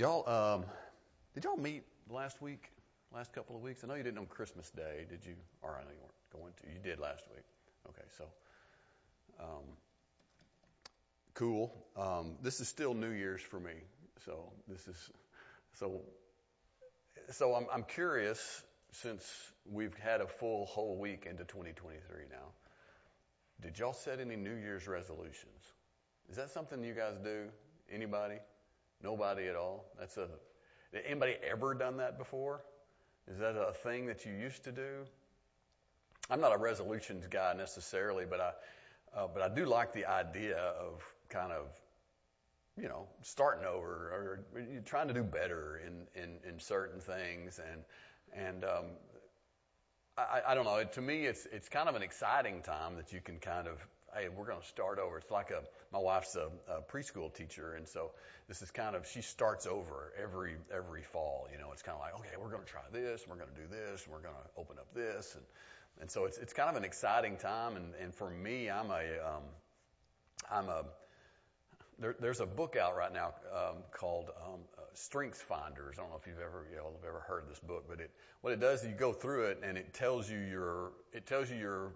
Y'all, um, did y'all meet last week? Last couple of weeks? I know you didn't on Christmas Day, did you? Or I know you weren't going to. You did last week. Okay, so, um, cool. Um, this is still New Year's for me. So this is, so, so I'm, I'm curious since we've had a full whole week into 2023 now. Did y'all set any New Year's resolutions? Is that something you guys do? Anybody? Nobody at all? That's a, anybody ever done that before? Is that a thing that you used to do? I'm not a resolutions guy necessarily, but I, uh, but I do like the idea of kind of, you know, starting over or trying to do better in, in, in certain things. And, and, um, I, I don't know. To me, it's, it's kind of an exciting time that you can kind of hey, we're going to start over. It's like a, my wife's a, a preschool teacher, and so this is kind of, she starts over every, every fall. You know, it's kind of like, okay, we're going to try this, we're going to do this, we're going to open up this. And, and so it's, it's kind of an exciting time. And, and for me, I'm a, um, I'm a, there, there's a book out right now um, called um, uh, Strengths Finders. I don't know if you've ever you know, have ever heard of this book, but it what it does is you go through it and it tells you your it tells you your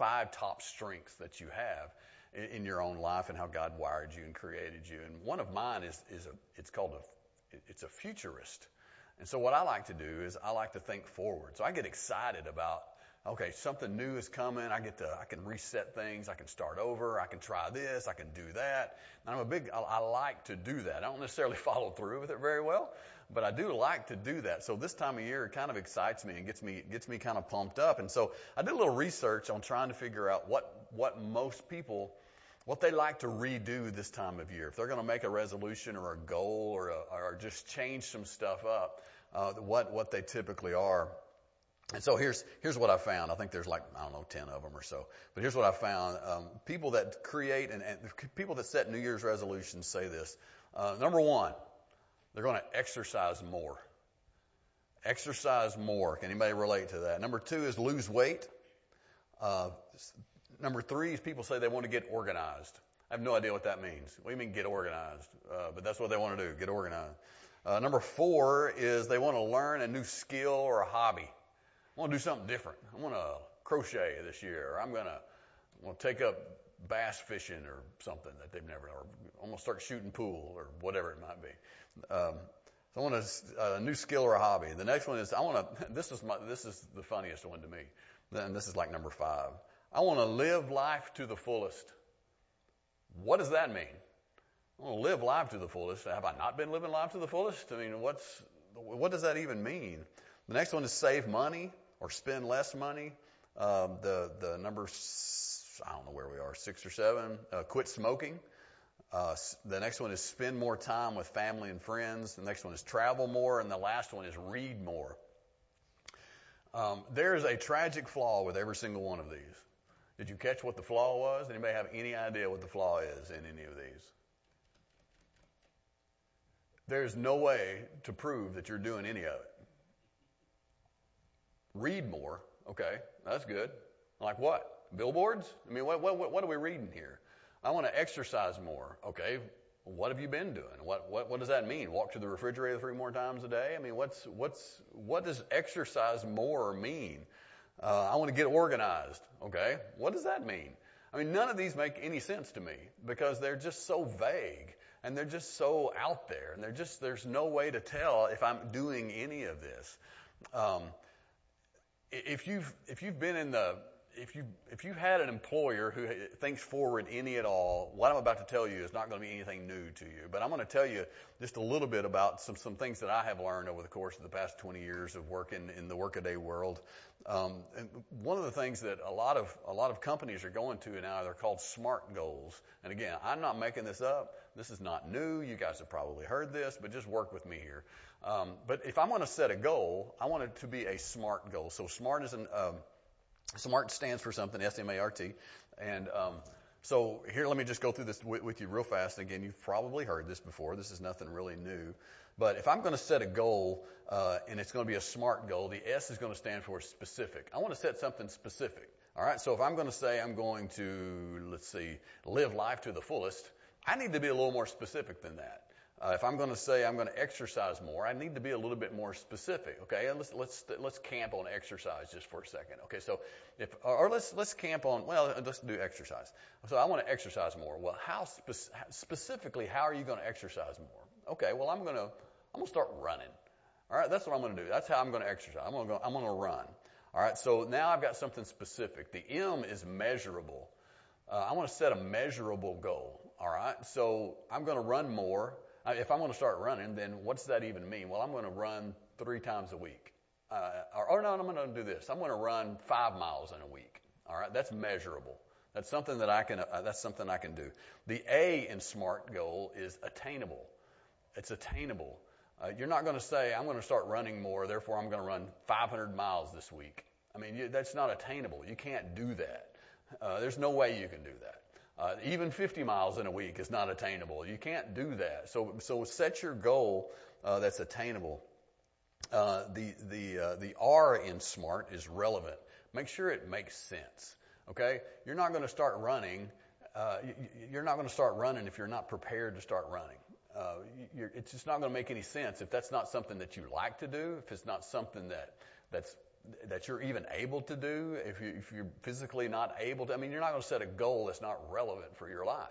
five top strengths that you have in, in your own life and how God wired you and created you. And one of mine is, is a, it's called a, it's a futurist. And so what I like to do is I like to think forward. So I get excited about okay, something new is coming. I get to, I can reset things. I can start over. I can try this. I can do that. And I'm a big, I, I like to do that. I don't necessarily follow through with it very well, but I do like to do that. So this time of year, it kind of excites me and gets me, gets me kind of pumped up. And so I did a little research on trying to figure out what, what most people, what they like to redo this time of year. If they're going to make a resolution or a goal or, a, or just change some stuff up, uh, what, what they typically are. And so here's, here's what I found. I think there's like, I don't know, 10 of them or so. But here's what I found. Um, people that create and, and, people that set New Year's resolutions say this. Uh, number one, they're going to exercise more. Exercise more. Can anybody relate to that? Number two is lose weight. Uh, number three is people say they want to get organized. I have no idea what that means. What do you mean get organized? Uh, but that's what they want to do, get organized. Uh, number four is they want to learn a new skill or a hobby. Want to do something different. I want to crochet this year. Or I'm going to, I'm going to take up bass fishing or something that they've never, or I'm going to start shooting pool or whatever it might be. Um, so I want a, a new skill or a hobby. The next one is I want to. This is my. This is the funniest one to me. Then this is like number five. I want to live life to the fullest. What does that mean? I want to live life to the fullest. Have I not been living life to the fullest? I mean, what's what does that even mean? The next one is save money or spend less money. Um, the the number I don't know where we are, six or seven. Uh, quit smoking. Uh, the next one is spend more time with family and friends. The next one is travel more, and the last one is read more. Um, there's a tragic flaw with every single one of these. Did you catch what the flaw was? Anybody have any idea what the flaw is in any of these? There's no way to prove that you're doing any of it. Read more. Okay, that's good. Like what? Billboards? I mean, what, what, what are we reading here? I want to exercise more. Okay, what have you been doing? What, what, what does that mean? Walk to the refrigerator three more times a day? I mean, what's, what's, what does exercise more mean? Uh, I want to get organized. Okay, what does that mean? I mean, none of these make any sense to me because they're just so vague and they're just so out there and they're just, there's no way to tell if I'm doing any of this. Um, if you've, if you've been in the, if you if you had an employer who thinks forward any at all, what I'm about to tell you is not going to be anything new to you. But I'm going to tell you just a little bit about some some things that I have learned over the course of the past 20 years of working in the workaday world. Um, and one of the things that a lot of a lot of companies are going to now they're called SMART goals. And again, I'm not making this up. This is not new. You guys have probably heard this, but just work with me here. Um, but if I'm going to set a goal, I want it to be a SMART goal. So SMART is an um, SMART stands for something, S-M-A-R-T. And um, so here, let me just go through this with, with you real fast. Again, you've probably heard this before. This is nothing really new. But if I'm going to set a goal, uh, and it's going to be a SMART goal, the S is going to stand for specific. I want to set something specific. All right. So if I'm going to say I'm going to, let's see, live life to the fullest, I need to be a little more specific than that. Uh, if I'm going to say I'm going to exercise more, I need to be a little bit more specific. Okay, and let's let's let's camp on exercise just for a second. Okay, so if or let's let's camp on well let's do exercise. So I want to exercise more. Well, how spe- specifically how are you going to exercise more? Okay, well I'm going to I'm going to start running. All right, that's what I'm going to do. That's how I'm going to exercise. I'm going to go, I'm going to run. All right, so now I've got something specific. The M is measurable. Uh, I want to set a measurable goal. All right, so I'm going to run more. If I'm going to start running, then what's that even mean? Well, I'm going to run three times a week. Uh, or, or no, I'm going to do this. I'm going to run five miles in a week. All right, that's measurable. That's something that I can. Uh, that's something I can do. The A in SMART goal is attainable. It's attainable. Uh, you're not going to say, I'm going to start running more, therefore I'm going to run 500 miles this week. I mean, you, that's not attainable. You can't do that. Uh, there's no way you can do that. Uh, even 50 miles in a week is not attainable. You can't do that. So, so set your goal uh, that's attainable. Uh, the the uh, the R in SMART is relevant. Make sure it makes sense. Okay, you're not going to start running. Uh, you're not going to start running if you're not prepared to start running. Uh, it's just not going to make any sense if that's not something that you like to do. If it's not something that that's that you're even able to do, if, you, you're physically not able to, I mean, you're not going to set a goal that's not relevant for your life.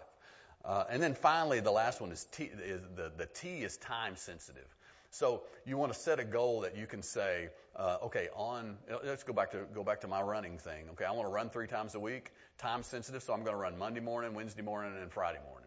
Uh, and then finally, the last one is, T, is the, the T is time sensitive. So you want to set a goal that you can say, uh, okay, on let's go back to go back to my running thing. Okay, I want to run three times a week, time sensitive, so I'm going to run Monday morning, Wednesday morning, and Friday morning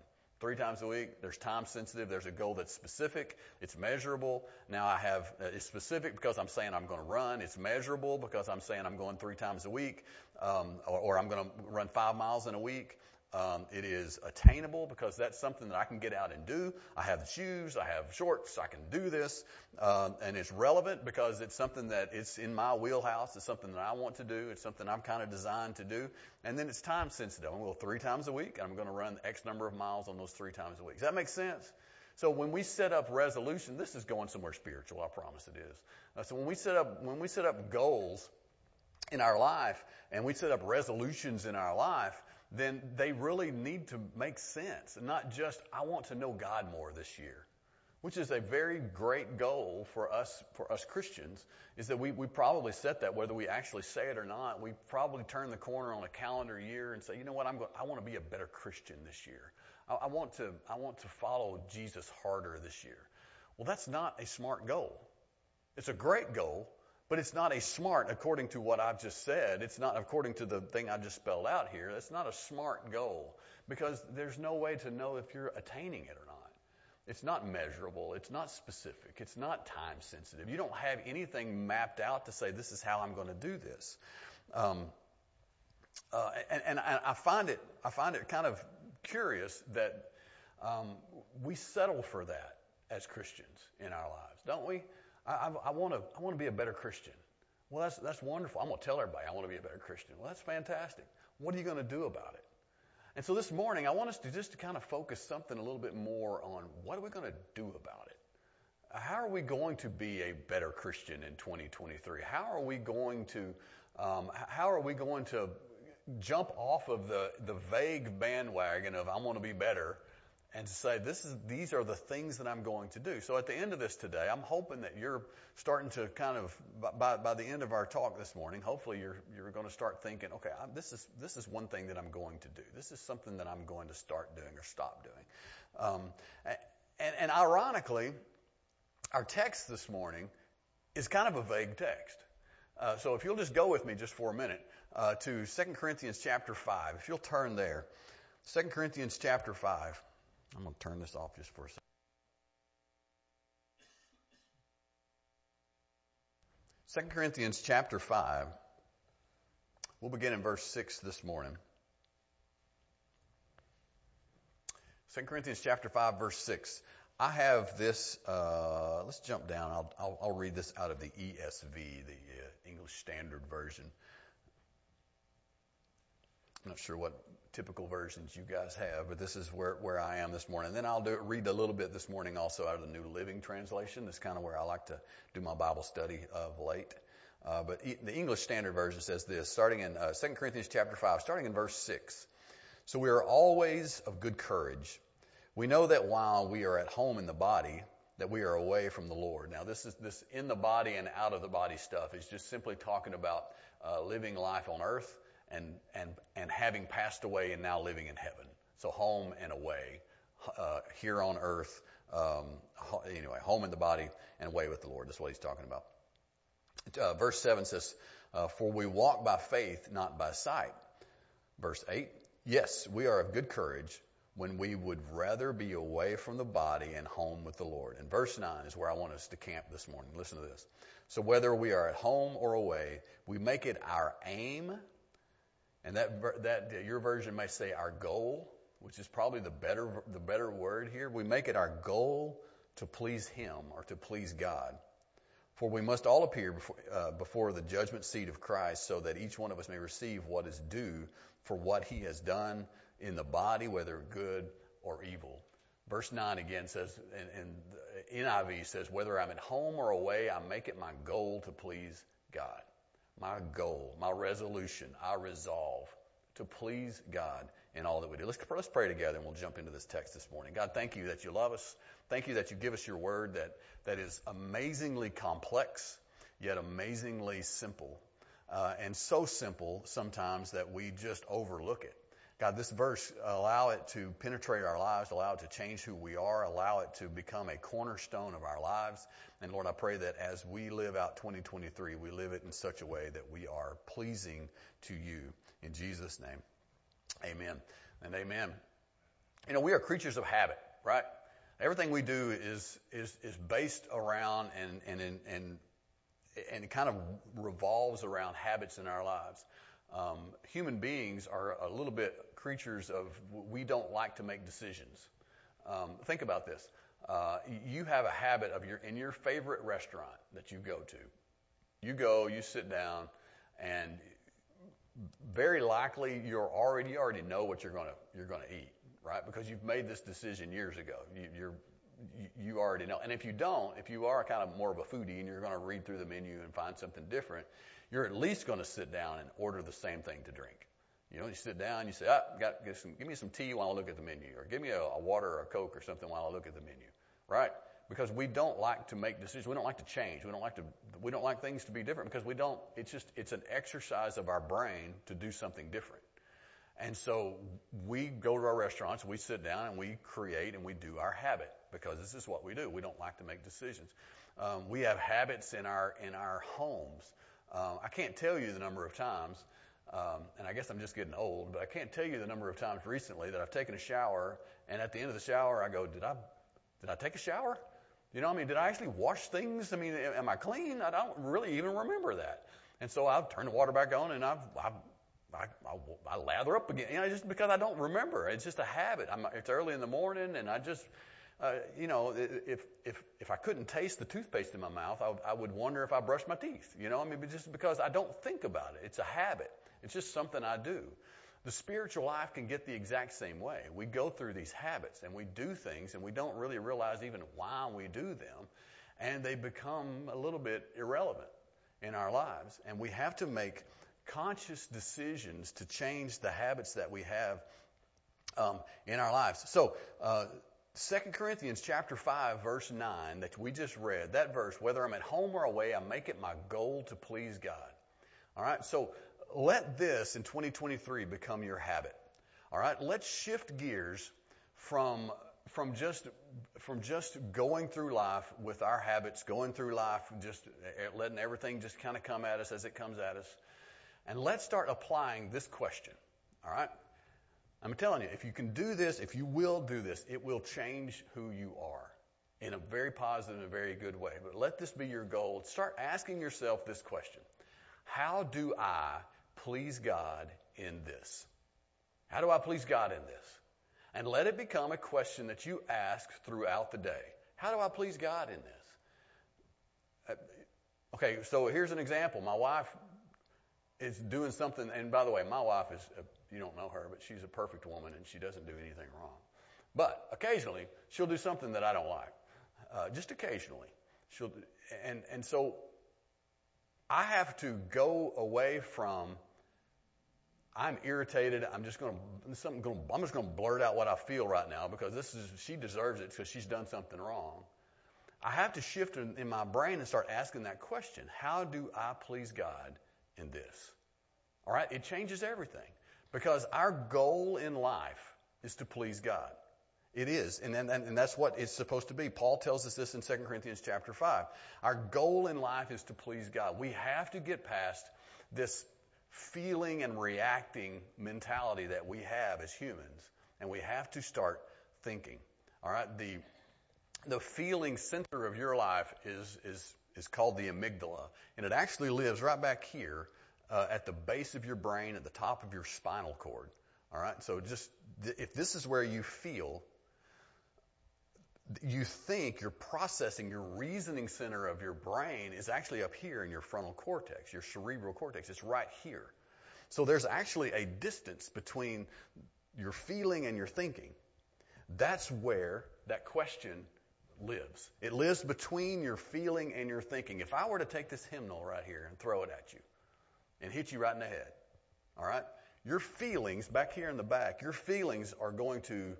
three times a week. There's time sensitive. There's a goal that's specific. It's measurable. Now I have, uh, it's specific because I'm saying I'm going to run. It's measurable because I'm saying I'm going three times a week, um, or, or I'm going to run five miles in a week. Um, it is attainable because that's something that I can get out and do. I have shoes, I have shorts, I can do this, um, and it's relevant because it's something that it's in my wheelhouse. It's something that I want to do. It's something I'm kind of designed to do. And then it's time sensitive. I'm going to go three times a week, and I'm going to run X number of miles on those three times a week. Does that make sense? So when we set up resolution, this is going somewhere spiritual. I promise it is. Uh, so when we set up when we set up goals in our life and we set up resolutions in our life then they really need to make sense. Not just, I want to know God more this year, which is a very great goal for us, for us Christians, is that we, we probably set that, whether we actually say it or not. We probably turn the corner on a calendar year and say, you know what, I'm going, I want to be a better Christian this year. I, I want to, I want to follow Jesus harder this year. Well, that's not a smart goal. It's a great goal, but it's not a smart, according to what I've just said. It's not according to the thing I just spelled out here. It's not a smart goal because there's no way to know if you're attaining it or not. It's not measurable. It's not specific. It's not time sensitive. You don't have anything mapped out to say this is how I'm going to do this. Um, uh, and, and I find it I find it kind of curious that um, we settle for that as Christians in our lives, don't we? I, I, want to I want to be a better Christian. Well, that's that's wonderful. I'm going to tell everybody I want to be a better Christian. Well, that's fantastic. What are you going to do about it? And so this morning, I want us to just to kind of focus something a little bit more on what are we going to do about it. How are we going to be a better Christian in 2023? How are we going to um, how are we going to jump off of the the vague bandwagon of I want to be better and to say this is these are the things that I'm going to do. So at the end of this today, I'm hoping that you're starting to kind of by by the end of our talk this morning, hopefully you're you're going to start thinking, okay, I, this is this is one thing that I'm going to do. This is something that I'm going to start doing or stop doing. Um, and, and ironically, our text this morning is kind of a vague text. Uh, so if you'll just go with me just for a minute uh, to 2 Corinthians chapter 5, if you'll turn there, 2 Corinthians chapter 5. I'm going to turn this off just for a second. Second Corinthians chapter 5. We'll begin in verse 6 this morning. 2 Corinthians chapter 5 verse 6. I have this, uh, let's jump down. I'll, I'll, I'll, read this out of the ESV, the uh, English Standard Version. I'm not sure what typical versions you guys have, but this is where, where I am this morning. And then I'll do, read a little bit this morning also out of the New Living Translation. That's kind of where I like to do my Bible study of late. Uh, but the English Standard Version says this, starting in uh, 2 Corinthians chapter 5, starting in verse 6. So we are always of good courage. We know that while we are at home in the body, that we are away from the Lord. Now, this is this in the body and out of the body stuff is just simply talking about uh, living life on earth and and and having passed away and now living in heaven. So home and away, uh, here on earth. Um, anyway, home in the body and away with the Lord. That's what he's talking about. Uh, verse seven says, uh, "For we walk by faith, not by sight." Verse eight, "Yes, we are of good courage." when we would rather be away from the body and home with the Lord. And verse 9 is where I want us to camp this morning. Listen to this. So whether we are at home or away, we make it our aim, and that, that your version may say our goal, which is probably the better, the better word here. We make it our goal to please Him or to please God. For we must all appear before, uh, before the judgment seat of Christ so that each one of us may receive what is due for what He has done in the body, whether good or evil. Verse 9 again says, and, and NIV says, whether I'm at home or away, I make it my goal to please God. My goal, my resolution, I resolve to please God in all that we do. Let's, let's pray together and we'll jump into this text this morning. God, thank you that you love us. Thank you that you give us your word that, that is amazingly complex, yet amazingly simple. Uh, and so simple sometimes that we just overlook it. God, this verse, allow it to penetrate our lives, allow it to change who we are, allow it to become a cornerstone of our lives. And Lord, I pray that as we live out 2023, we live it in such a way that we are pleasing to you. In Jesus' name, amen and amen. You know, we are creatures of habit, right? Everything we do is, is, is based around and, and, and, and, and it kind of revolves around habits in our lives. Um, human beings are a little bit creatures of we don't like to make decisions. Um, think about this. Uh, you have a habit of your in your favorite restaurant that you go to. You go, you sit down, and very likely you're already you already know what you're gonna you're gonna eat, right? Because you've made this decision years ago. You, you're you already know. And if you don't, if you are kind of more of a foodie and you're going to read through the menu and find something different, you're at least going to sit down and order the same thing to drink. You know, you sit down, you say, ah, got, get some, give me some tea while I look at the menu, or give me a, a water or a Coke or something while I look at the menu, right? Because we don't like to make decisions. We don't like to change. We don't like to, we don't like things to be different because we don't, it's just, it's an exercise of our brain to do something different. And so we go to our restaurants, we sit down and we create and we do our habit because this is what we do. We don't like to make decisions. Um, we have habits in our, in our homes. Um, I can't tell you the number of times um, and I guess I'm just getting old, but I can't tell you the number of times recently that I've taken a shower, and at the end of the shower, I go, "Did I, did I take a shower? You know, I mean, did I actually wash things? I mean, am I clean? I don't really even remember that." And so I've turned the water back on, and I've, I've I, I, I lather up again, you know, just because I don't remember. It's just a habit. I'm, it's early in the morning, and I just, uh, you know, if if if I couldn't taste the toothpaste in my mouth, I, I would wonder if I brushed my teeth. You know, I mean, just because I don't think about it. It's a habit. It's just something I do. The spiritual life can get the exact same way. We go through these habits and we do things and we don't really realize even why we do them and they become a little bit irrelevant in our lives. And we have to make conscious decisions to change the habits that we have um, in our lives. So, uh, 2 Corinthians chapter 5 verse 9 that we just read, that verse, whether I'm at home or away, I make it my goal to please God. All right. So let this in 2023 become your habit. All right, let's shift gears from from just from just going through life with our habits, going through life, just eh, letting everything just kind of come at us as it comes at us, and let's start applying this question. All right, I'm telling you, if you can do this, if you will do this, it will change who you are in a very positive and very good way. But let this be your goal. Start asking yourself this question: How do I please God in this? How do I please God in this? And let it become a question that you ask throughout the day. How do I please God in this? Uh, okay, so here's an example. My wife is doing something, and by the way, my wife is, uh, you don't know her, but she's a perfect woman and she doesn't do anything wrong. But occasionally, she'll do something that I don't like. Uh, just occasionally. She'll, and, and so I have to go away from I'm irritated. I'm just going to something. Going, I'm just going to blurt out what I feel right now because this is she deserves it because she's done something wrong. I have to shift in, in my brain and start asking that question: How do I please God in this? All right, it changes everything because our goal in life is to please God. It is, and, and, and that's what it's supposed to be. Paul tells us this in 2 Corinthians chapter 5. Our goal in life is to please God. We have to get past this feeling and reacting mentality that we have as humans, and we have to start thinking. All right, the the feeling center of your life is is is called the amygdala, and it actually lives right back here uh, at the base of your brain, at the top of your spinal cord. All right, so just if this is where you feel, you think, your processing, your reasoning center of your brain is actually up here in your frontal cortex, your cerebral cortex. It's right here. So there's actually a distance between your feeling and your thinking. That's where that question lives. It lives between your feeling and your thinking. If I were to take this hymnal right here and throw it at you and hit you right in the head, all right? Your feelings back here in the back, your feelings are going to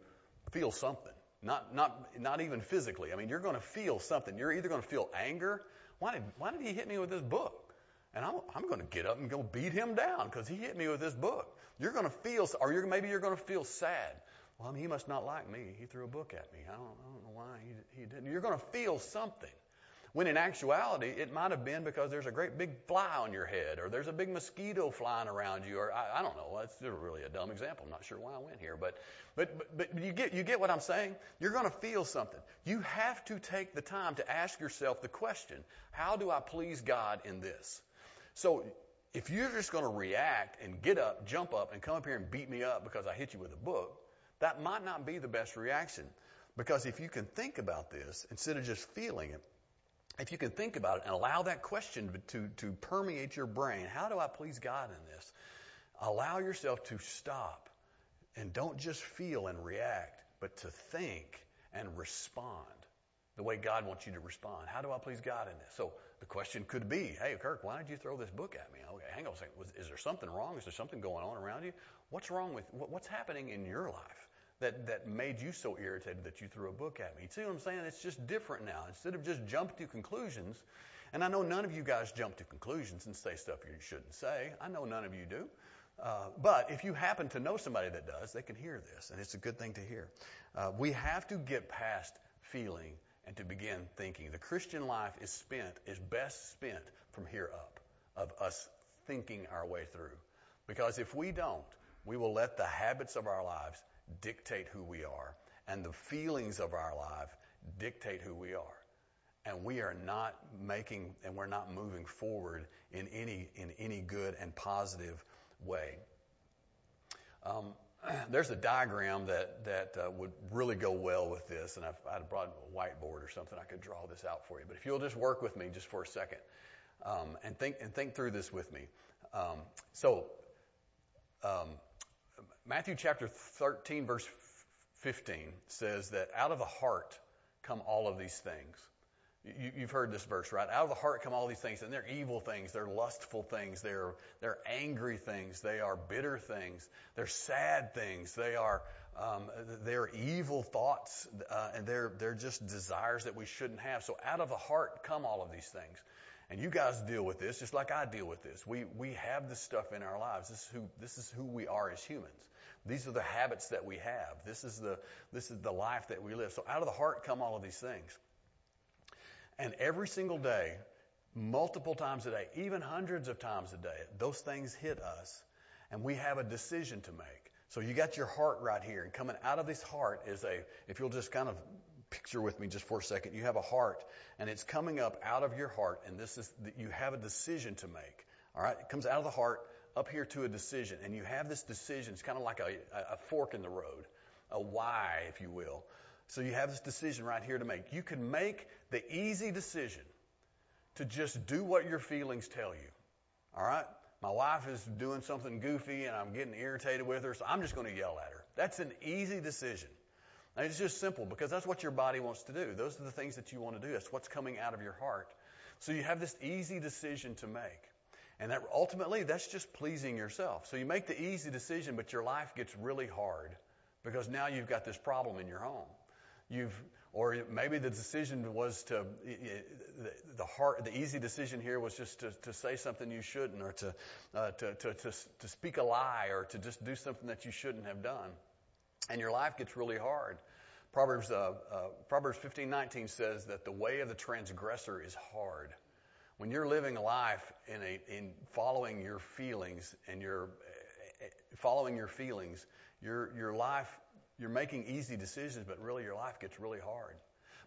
feel something. Not, not, not even physically. I mean, you're going to feel something. You're either going to feel anger. Why did, why did he hit me with this book? And I'm, I'm going to get up and go beat him down because he hit me with this book. You're going to feel, or you're, maybe you're going to feel sad. Well, I mean, he must not like me. He threw a book at me. I don't, I don't know why he, he didn't. You're going to feel something. When in actuality, it might have been because there's a great big fly on your head, or there's a big mosquito flying around you, or I, I don't know. That's really a dumb example. I'm not sure why I went here, but, but, but, but you get, you get what I'm saying? You're going to feel something. You have to take the time to ask yourself the question, how do I please God in this? So, if you're just going to react and get up, jump up, and come up here and beat me up because I hit you with a book, that might not be the best reaction. Because if you can think about this instead of just feeling it, if you can think about it and allow that question to, to permeate your brain, how do I please God in this? Allow yourself to stop and don't just feel and react, but to think and respond the way God wants you to respond. How do I please God in this? So the question could be, hey, Kirk, why did you throw this book at me? Okay, hang on a second. Is there something wrong? Is there something going on around you? What's wrong with, what, what's happening in your life? That, that made you so irritated that you threw a book at me. You see what I'm saying? It's just different now. Instead of just jumping to conclusions, and I know none of you guys jump to conclusions and say stuff you shouldn't say. I know none of you do. Uh, but if you happen to know somebody that does, they can hear this, and it's a good thing to hear. Uh, we have to get past feeling and to begin thinking. The Christian life is spent, is best spent from here up, of us thinking our way through. Because if we don't, we will let the habits of our lives dictate who we are, and the feelings of our life dictate who we are. And we are not making and we're not moving forward in any in any good and positive way. Um, there's a diagram that that uh, would really go well with this, and I've, I'd brought a whiteboard or something. I could draw this out for you. But if you'll just work with me just for a second um, and think and think through this with me. Um, so um, Matthew chapter 13, verse 15 says that out of the heart come all of these things. You, have heard this verse, right? Out of the heart come all these things, and they're evil things, they're lustful things, they're they're angry things, they are bitter things, they're sad things, they are um, they're evil thoughts, uh, and they're they're just desires that we shouldn't have. So out of the heart come all of these things. And you guys deal with this just like I deal with this. We we have this stuff in our lives. This is who this is who we are as humans. These are the habits that we have. This is the this is the life that we live. So out of the heart come all of these things. And every single day, multiple times a day, even hundreds of times a day, those things hit us and we have a decision to make. So you got your heart right here and coming out of this heart is a if you'll just kind of picture with me just for a second. You have a heart, and it's coming up out of your heart, and this is you have a decision to make. All right, it comes out of the heart up here to a decision, and you have this decision. It's kind of like a, a fork in the road, a Y, if you will. So you have this decision right here to make. You can make the easy decision to just do what your feelings tell you. All right? My wife is doing something goofy and I'm getting irritated with her, so I'm just going to yell at her. That's an easy decision. And it's just simple because that's what your body wants to do. Those are the things that you want to do. That's what's coming out of your heart. So you have this easy decision to make. And that ultimately, that's just pleasing yourself. So you make the easy decision, but your life gets really hard because now you've got this problem in your home. You've, or maybe the decision was to, the, hard, the easy decision here was just to, to say something you shouldn't, or to, uh, to, to, to, to speak a lie, or to just do something that you shouldn't have done. And your life gets really hard. Proverbs, uh, uh, Proverbs 15:19 says that the way of the transgressor is hard. When you're living a life in a in following your feelings and your following your feelings, your your life you're making easy decisions, but really your life gets really hard.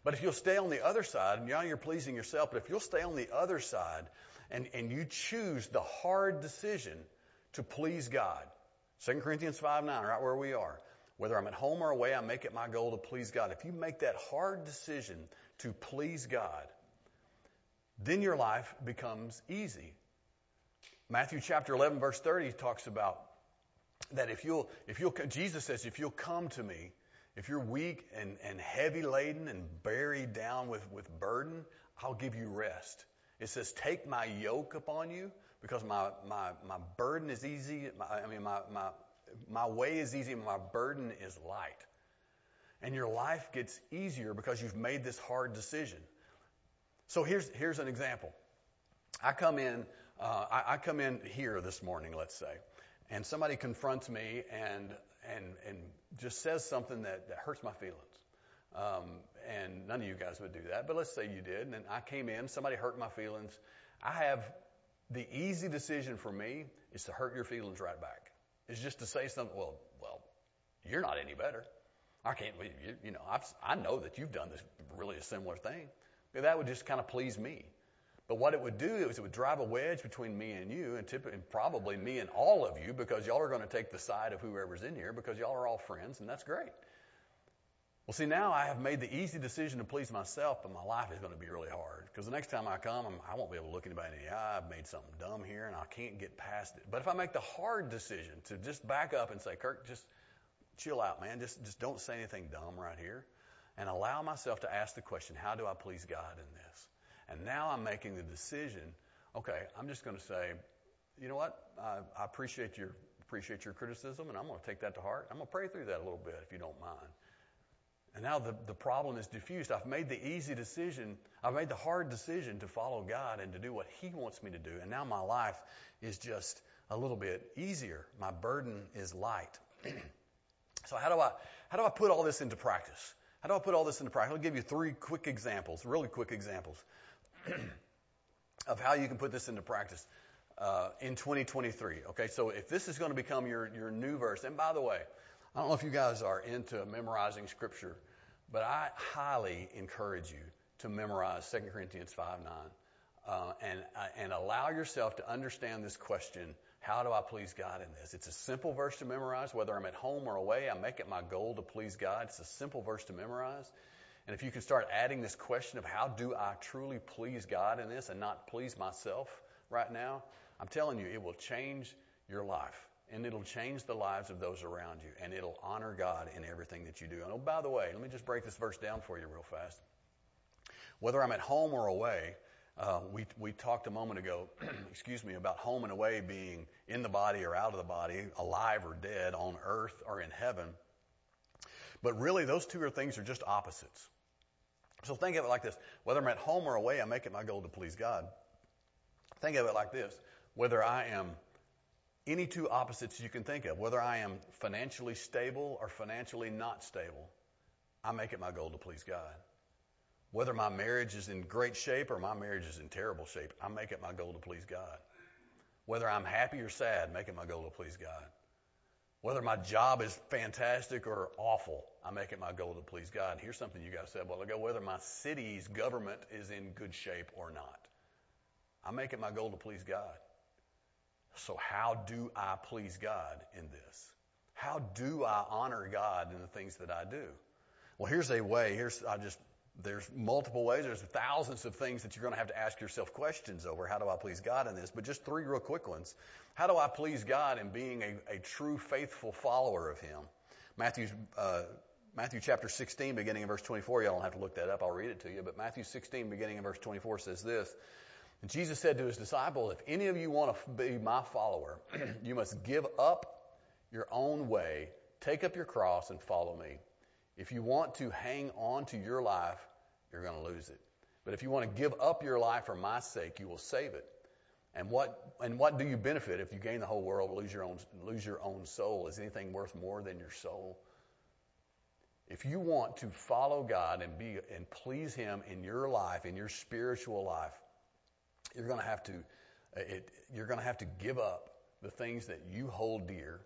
But if you'll stay on the other side, and now you're pleasing yourself, but if you'll stay on the other side and, and you choose the hard decision to please God, 2 Corinthians 5 9, right where we are. Whether I'm at home or away, I make it my goal to please God. If you make that hard decision to please God, then your life becomes easy. Matthew chapter 11 verse 30 talks about that if you'll, if you'll, Jesus says, if you'll come to me, if you're weak and, and heavy laden and buried down with, with burden, I'll give you rest. It says, take my yoke upon you because my, my, my burden is easy. My, I mean, my, my, my way is easy, my burden is light. And your life gets easier because you've made this hard decision. So here's, here's an example. I come in, uh, I, I come in here this morning, let's say, and somebody confronts me and, and, and just says something that, that hurts my feelings. Um, and none of you guys would do that, but let's say you did. And I came in, somebody hurt my feelings. I have the easy decision for me is to hurt your feelings right back is just to say something. Well, well, you're not any better. I can't. You, you know, I've, I know that you've done this really a similar thing. That would just kind of please me. But what it would do is it would drive a wedge between me and you, and, typically, probably me and all of you, because y'all are going to take the side of whoever's in here, because y'all are all friends, and that's great. Well, see, now I have made the easy decision to please myself, but my life is going to be really hard. Because the next time I come, I'm, I won't be able to look anybody in the eye. I've made something dumb here, and I can't get past it. But if I make the hard decision to just back up and say, Kirk, just chill out, man. Just, just don't say anything dumb right here. And allow myself to ask the question, how do I please God in this? And now I'm making the decision, okay, I'm just going to say, you know what? I, I appreciate your, appreciate your criticism, and I'm going to take that to heart. I'm going to pray through that a little bit, if you don't mind. And now the, the problem is diffused. I've made the easy decision. I've made the hard decision to follow God and to do what He wants me to do. And now my life is just a little bit easier. My burden is light. so how do I, how do I put all this into practice? How do I put all this into practice? I'll give you three quick examples, really quick examples of how you can put this into practice. Uh, in 2023. Okay, so if this is going to become your, your new verse, and by the way, I don't know if you guys are into memorizing scripture, but I highly encourage you to memorize 2 Corinthians 5 9 uh, and, uh, and allow yourself to understand this question how do I please God in this? It's a simple verse to memorize. Whether I'm at home or away, I make it my goal to please God. It's a simple verse to memorize. And if you can start adding this question of how do I truly please God in this and not please myself right now, I'm telling you, it will change your life and it'll change the lives of those around you, and it'll honor God in everything that you do. And oh, by the way, let me just break this verse down for you real fast. Whether I'm at home or away, uh, we we talked a moment ago, excuse me, about home and away being in the body or out of the body, alive or dead, on earth or in heaven. But really, those two are things are just opposites. So think of it like this: whether I'm at home or away, I make it my goal to please God. Think of it like this: whether I am any two opposites you can think of, whether I am financially stable or financially not stable, I make it my goal to please God. Whether my marriage is in great shape or my marriage is in terrible shape, I make it my goal to please God. Whether I'm happy or sad, make it my goal to please God. Whether my job is fantastic or awful, I make it my goal to please God. Here's something you guys said a while ago. Whether my city's government is in good shape or not, I make it my goal to please God. So, how do I please God in this? How do I honor God in the things that I do? Well, here's a way. Here's, I just, there's multiple ways. There's thousands of things that you're going to have to ask yourself questions over. How do I please God in this? But just three real quick ones. How do I please God in being a, a true faithful follower of Him? Matthew, uh, Matthew chapter 16, beginning in verse 24. Y'all don't have to look that up. I'll read it to you. But Matthew 16, beginning in verse 24 says this. And Jesus said to his disciples, If any of you want to be my follower, you must give up your own way, take up your cross, and follow me. If you want to hang on to your life, you're going to lose it. But if you want to give up your life for my sake, you will save it. And what and what do you benefit if you gain the whole world, lose your own lose your own soul? Is anything worth more than your soul? If you want to follow God and be and please Him in your life, in your spiritual life, you're going to have to it, you're going to have to give up the things that you hold dear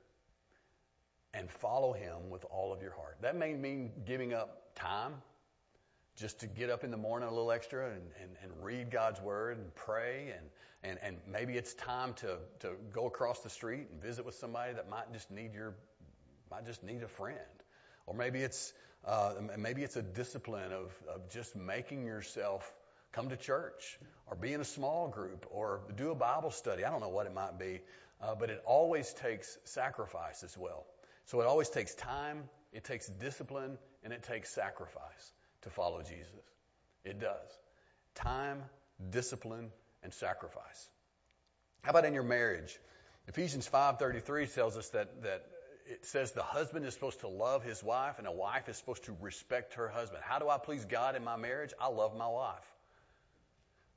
and follow Him with all of your heart. That may mean giving up time just to get up in the morning a little extra and, and, and read God's Word and pray and and, and maybe it's time to, to go across the street and visit with somebody that might just need your might just need a friend or maybe it's uh, maybe it's a discipline of, of just making yourself come to church or be in a small group or do a Bible study. I don't know what it might be, uh, but it always takes sacrifice as well. So it always takes time, it takes discipline, and it takes sacrifice to follow Jesus. It does. Time, discipline, and sacrifice. How about in your marriage? Ephesians 5:33 tells us that that it says the husband is supposed to love his wife and a wife is supposed to respect her husband. How do I please God in my marriage? I love my wife.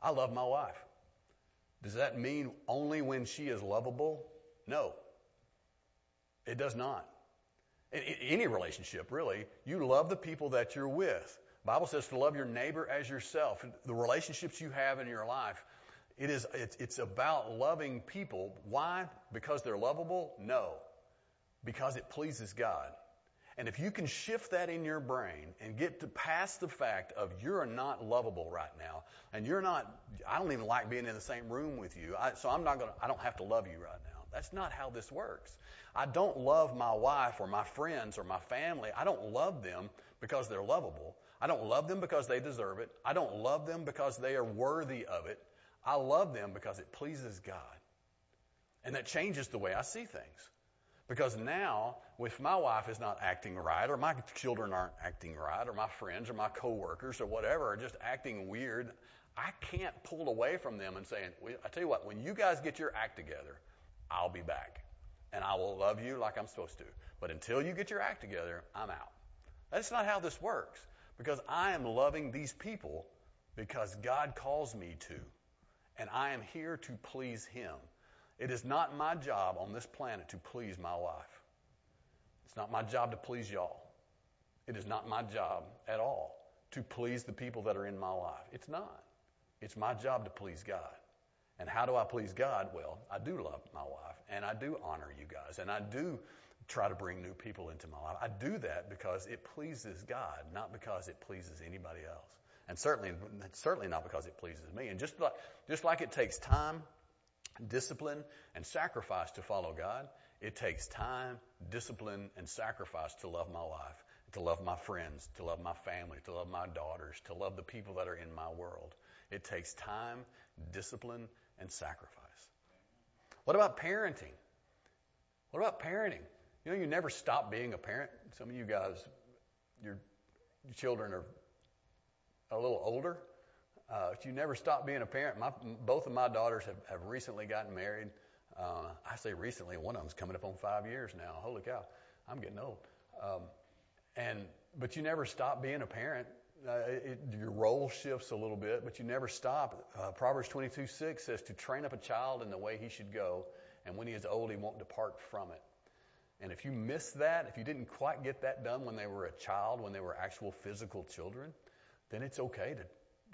I love my wife. Does that mean only when she is lovable? No. It does not. Any relationship, really, you love the people that you're with. Bible says to love your neighbor as yourself. The relationships you have in your life, it is, it's about loving people. Why? Because they're lovable? No because it pleases God. And if you can shift that in your brain and get to past the fact of you're not lovable right now, and you're not, I don't even like being in the same room with you, I, so I'm not gonna, I don't have to love you right now. That's not how this works. I don't love my wife or my friends or my family. I don't love them because they're lovable. I don't love them because they deserve it. I don't love them because they are worthy of it. I love them because it pleases God. And that changes the way I see things. Because now, if my wife is not acting right, or my children aren't acting right, or my friends or my coworkers or whatever are just acting weird, I can't pull away from them and saying, I tell you what, when you guys get your act together, I'll be back. And I will love you like I'm supposed to. But until you get your act together, I'm out. That's not how this works. Because I am loving these people because God calls me to. And I am here to please Him. It is not my job on this planet to please my wife. It's not my job to please y'all. It is not my job at all to please the people that are in my life. It's not. It's my job to please God. And how do I please God? Well, I do love my wife and I do honor you guys and I do try to bring new people into my life. I do that because it pleases God, not because it pleases anybody else. And certainly, certainly not because it pleases me. And just like, just like it takes time discipline, and sacrifice to follow God. It takes time, discipline, and sacrifice to love my wife, to love my friends, to love my family, to love my daughters, to love the people that are in my world. It takes time, discipline, and sacrifice. What about parenting? What about parenting? You know, you never stop being a parent. Some of you guys, your, your children are a little older. Uh, you never stop being a parent. My, both of my daughters have, have recently gotten married. Uh, I say recently, one of them's coming up on five years now. Holy cow, I'm getting old. Um, and but you never stop being a parent. Uh, it, your role shifts a little bit, but you never stop. Uh, Proverbs 22:6 says to train up a child in the way he should go, and when he is old, he won't depart from it. And if you miss that, if you didn't quite get that done when they were a child, when they were actual physical children, then it's okay to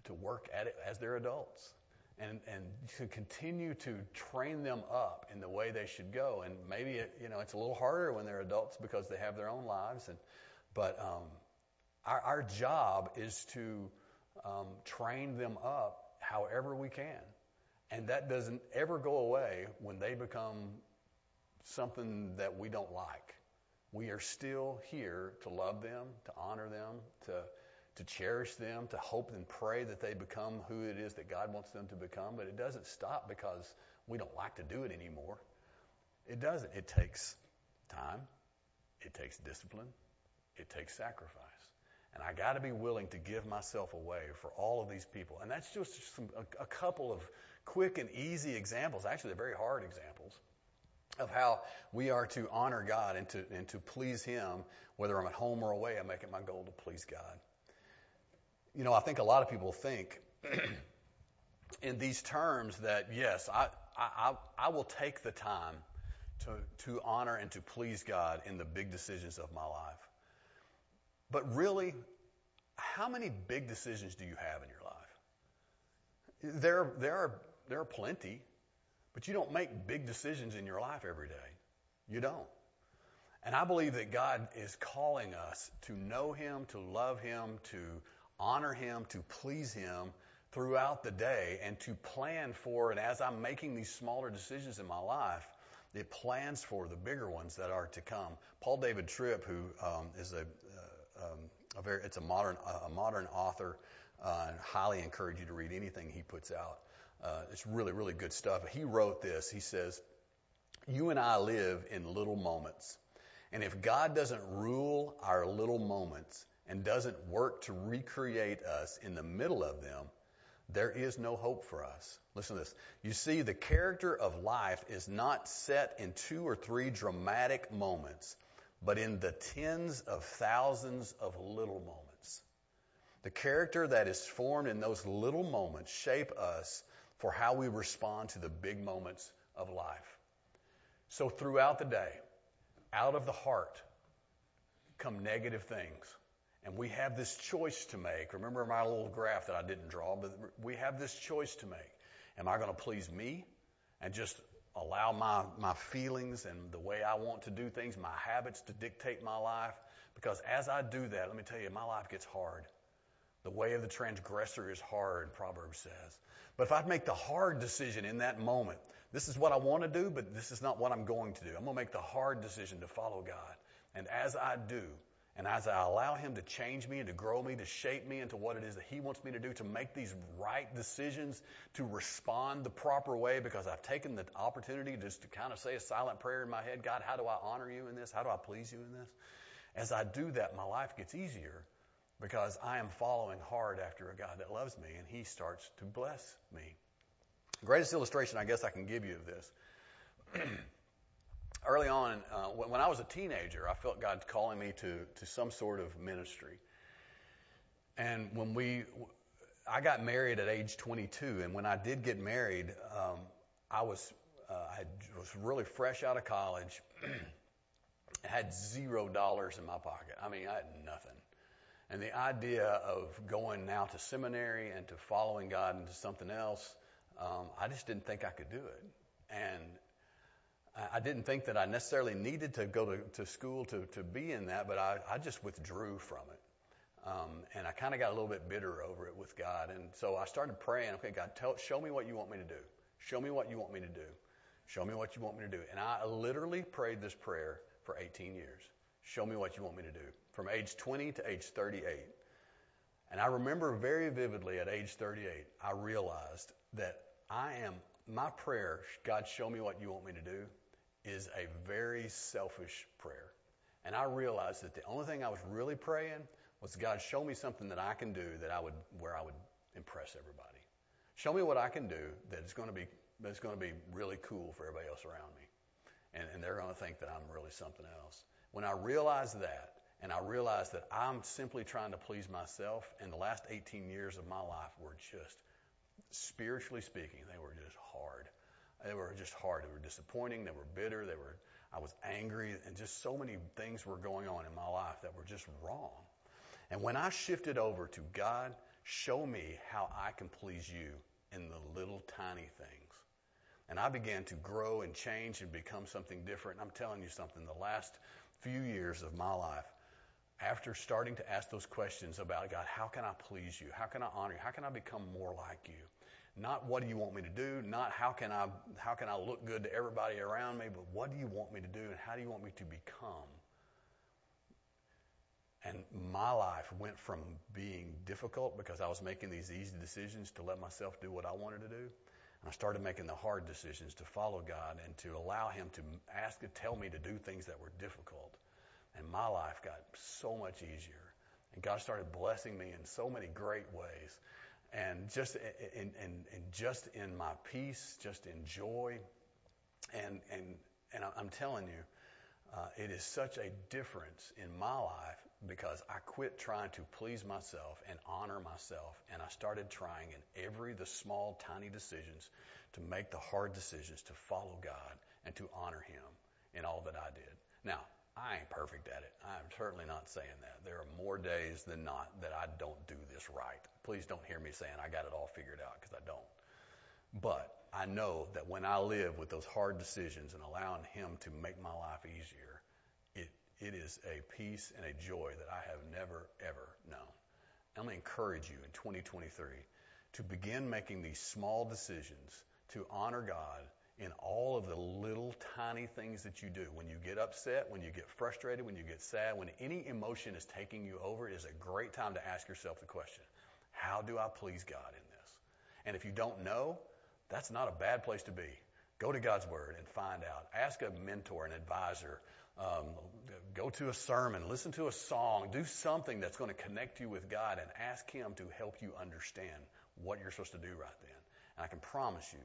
to work at it as they're adults and, and to continue to train them up in the way they should go. And maybe, it, you know, it's a little harder when they're adults because they have their own lives. And, but um, our, our job is to um, train them up however we can. And that doesn't ever go away when they become something that we don't like. We are still here to love them, to honor them, to to cherish them, to hope and pray that they become who it is that God wants them to become. But it doesn't stop because we don't like to do it anymore. It doesn't. It takes time, it takes discipline, it takes sacrifice. And I got to be willing to give myself away for all of these people. And that's just some, a, a couple of quick and easy examples. Actually, they're very hard examples of how we are to honor God and to, and to please Him, whether I'm at home or away. I make it my goal to please God. You know, I think a lot of people think in these terms that, yes, I, I, I will take the time to, to honor and to please God in the big decisions of my life. But really, how many big decisions do you have in your life? There, there, are, there are plenty, but you don't make big decisions in your life every day. You don't. And I believe that God is calling us to know Him, to love Him, to honor Him, to please Him throughout the day, and to plan for, and as I'm making these smaller decisions in my life, it plans for the bigger ones that are to come. Paul David Tripp, who um, is a, um, a very, it's a modern, a modern author, uh, and highly encourage you to read anything he puts out. Uh, it's really, really good stuff. He wrote this. He says, "You and I live in little moments, and if God doesn't rule our little moments and doesn't work to recreate us in the middle of them, there is no hope for us. Listen to this. You see, the character of life is not set in two or three dramatic moments, but in the tens of thousands of little moments. The character that is formed in those little moments shape us for how we respond to the big moments of life. So throughout the day, out of the heart come negative things. And we have this choice to make. Remember my little graph that I didn't draw, but we have this choice to make. Am I going to please me and just allow my, my feelings and the way I want to do things, my habits to dictate my life? Because as I do that, let me tell you, my life gets hard. The way of the transgressor is hard, Proverbs says. But if I make the hard decision in that moment, this is what I want to do, but this is not what I'm going to do. I'm going to make the hard decision to follow God. And as I do, and as I allow Him to change me and to grow me, to shape me into what it is that He wants me to do, to make these right decisions, to respond the proper way, because I've taken the opportunity just to kind of say a silent prayer in my head God, how do I honor you in this? How do I please you in this? As I do that, my life gets easier because I am following hard after a God that loves me, and He starts to bless me. Greatest illustration I guess I can give you of this early on, uh, when, I was a teenager, I felt God calling me to, to some sort of ministry. And when we, I got married at age 22, and when I did get married, um, I was, uh, I was really fresh out of college, had zero dollars in my pocket. I mean, I had nothing. And the idea of going now to seminary and to following God into something else, um, I just didn't think I could do it. And I didn't think that I necessarily needed to go to, to school to, to be in that, but I, I just withdrew from it. Um, and I kind of got a little bit bitter over it with God. And so I started praying, okay, God, tell, show me what you want me to do. Show me what you want me to do. Show me what you want me to do. And I literally prayed this prayer for 18 years. Show me what you want me to do. From age 20 to age 38. And I remember very vividly at age 38, I realized that I am, my prayer, God, show me what you want me to do, is a very selfish prayer. And I realized that the only thing I was really praying was God, show me something that I can do that I would, where I would impress everybody. Show me what I can do that is going to be, that's going to be really cool for everybody else around me. And, and they're going to think that I'm really something else. When I realized that, and I realized that I'm simply trying to please myself, and the last 18 years of my life were just, spiritually speaking, they were just hard. They were just hard. They were disappointing. They were bitter. They were, I was angry and just so many things were going on in my life that were just wrong. And when I shifted over to God, show me how I can please you in the little tiny things. And I began to grow and change and become something different. And I'm telling you something, the last few years of my life, after starting to ask those questions about God, how can I please you? How can I honor you? How can I become more like you? Not what do you want me to do, not how can I how can I look good to everybody around me, but what do you want me to do and how do you want me to become? And my life went from being difficult because I was making these easy decisions to let myself do what I wanted to do. And I started making the hard decisions to follow God and to allow Him to ask, to tell me to do things that were difficult. And my life got so much easier. And God started blessing me in so many great ways. And just in, in, in just in my peace, just in joy. And, and, and I'm telling you, uh, it is such a difference in my life because I quit trying to please myself and honor myself, and I started trying in every the small, tiny decisions to make the hard decisions to follow God and to honor Him in all that I did. Now, I ain't perfect at it. I'm certainly not saying that. There are more days than not that I don't do this right. Please don't hear me saying I got it all figured out because I don't. But I know that when I live with those hard decisions and allowing Him to make my life easier, it, it is a peace and a joy that I have never, ever known. I'm going to encourage you in 2023 to begin making these small decisions to honor God in all of the little tiny things that you do. When you get upset, when you get frustrated, when you get sad, when any emotion is taking you over, it is a great time to ask yourself the question, how do I please God in this? And if you don't know, that's not a bad place to be. Go to God's Word and find out. Ask a mentor, an advisor. Um, go to a sermon, listen to a song, do something that's going to connect you with God and ask Him to help you understand what you're supposed to do right then. And I can promise you,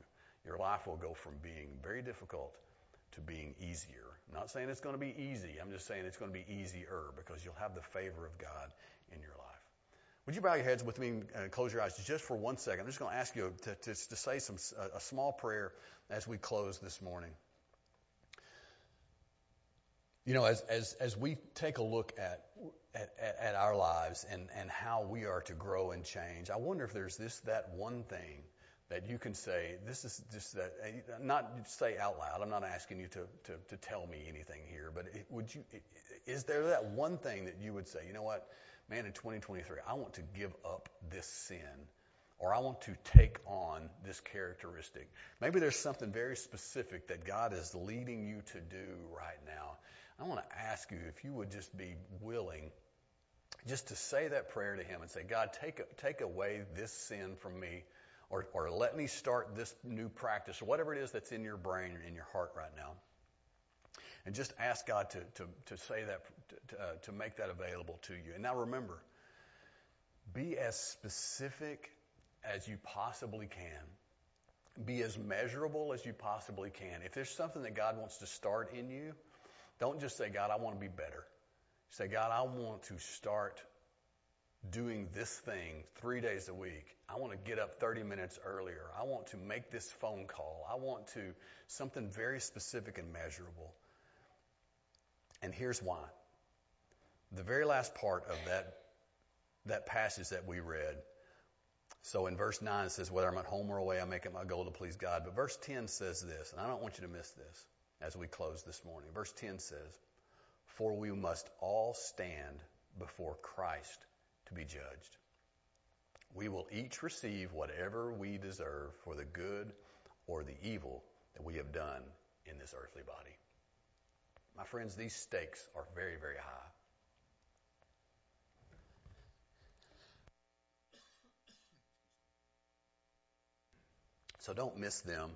your life will go from being very difficult to being easier. I'm not saying it's going to be easy. I'm just saying it's going to be easier because you'll have the favor of God in your life. Would you bow your heads with me and close your eyes just for one second? I'm just going to ask you to, to, to say some, a, small prayer as we close this morning. You know, as, as, as we take a look at, at, at our lives and, and how we are to grow and change, I wonder if there's this, that one thing that you can say, this is just that, not say out loud. I'm not asking you to, to, to tell me anything here, but it, would you, is there that one thing that you would say, you know what, man, in 2023, I want to give up this sin or I want to take on this characteristic. Maybe there's something very specific that God is leading you to do right now. I want to ask you if you would just be willing just to say that prayer to Him and say, God, take, take away this sin from me or, or let me start this new practice, or whatever it is that's in your brain and in your heart right now. And just ask God to, to, to say that, to, uh, to make that available to you. And now remember, be as specific as you possibly can. Be as measurable as you possibly can. If there's something that God wants to start in you, don't just say, God, I want to be better. Say, God, I want to start doing this thing three days a week. I want to get up 30 minutes earlier. I want to make this phone call. I want to, something very specific and measurable. And here's why. The very last part of that, that passage that we read. So in verse 9 it says, whether I'm at home or away, I make it my goal to please God. But verse 10 says this, and I don't want you to miss this as we close this morning. Verse 10 says, for we must all stand before Christ to be judged. We will each receive whatever we deserve for the good or the evil that we have done in this earthly body. My friends, these stakes are very, very high. So don't miss them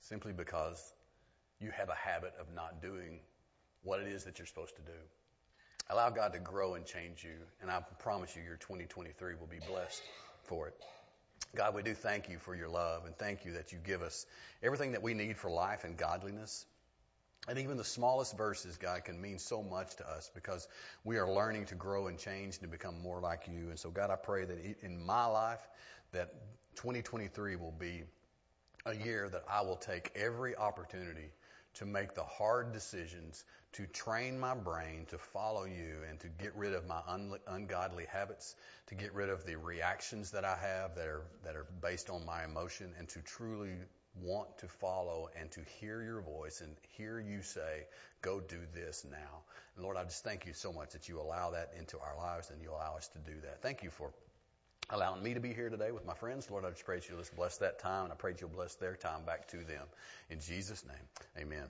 simply because you have a habit of not doing what it is that you're supposed to do. Allow God to grow and change you, and I promise you your 2023 will be blessed for it. God, we do thank you for your love and thank you that you give us everything that we need for life and godliness. And even the smallest verses, God, can mean so much to us because we are learning to grow and change and to become more like you. And so, God, I pray that in my life, that 2023 will be a year that I will take every opportunity to make the hard decisions, to train my brain to follow you and to get rid of my un- ungodly habits, to get rid of the reactions that I have that are, that are based on my emotion, and to truly want to follow and to hear your voice and hear you say, go do this now. And Lord, I just thank you so much that you allow that into our lives and you allow us to do that. Thank you for allowing me to be here today with my friends. Lord, I just pray that you'll just bless that time and I pray that you'll bless their time back to them. In Jesus' name, amen.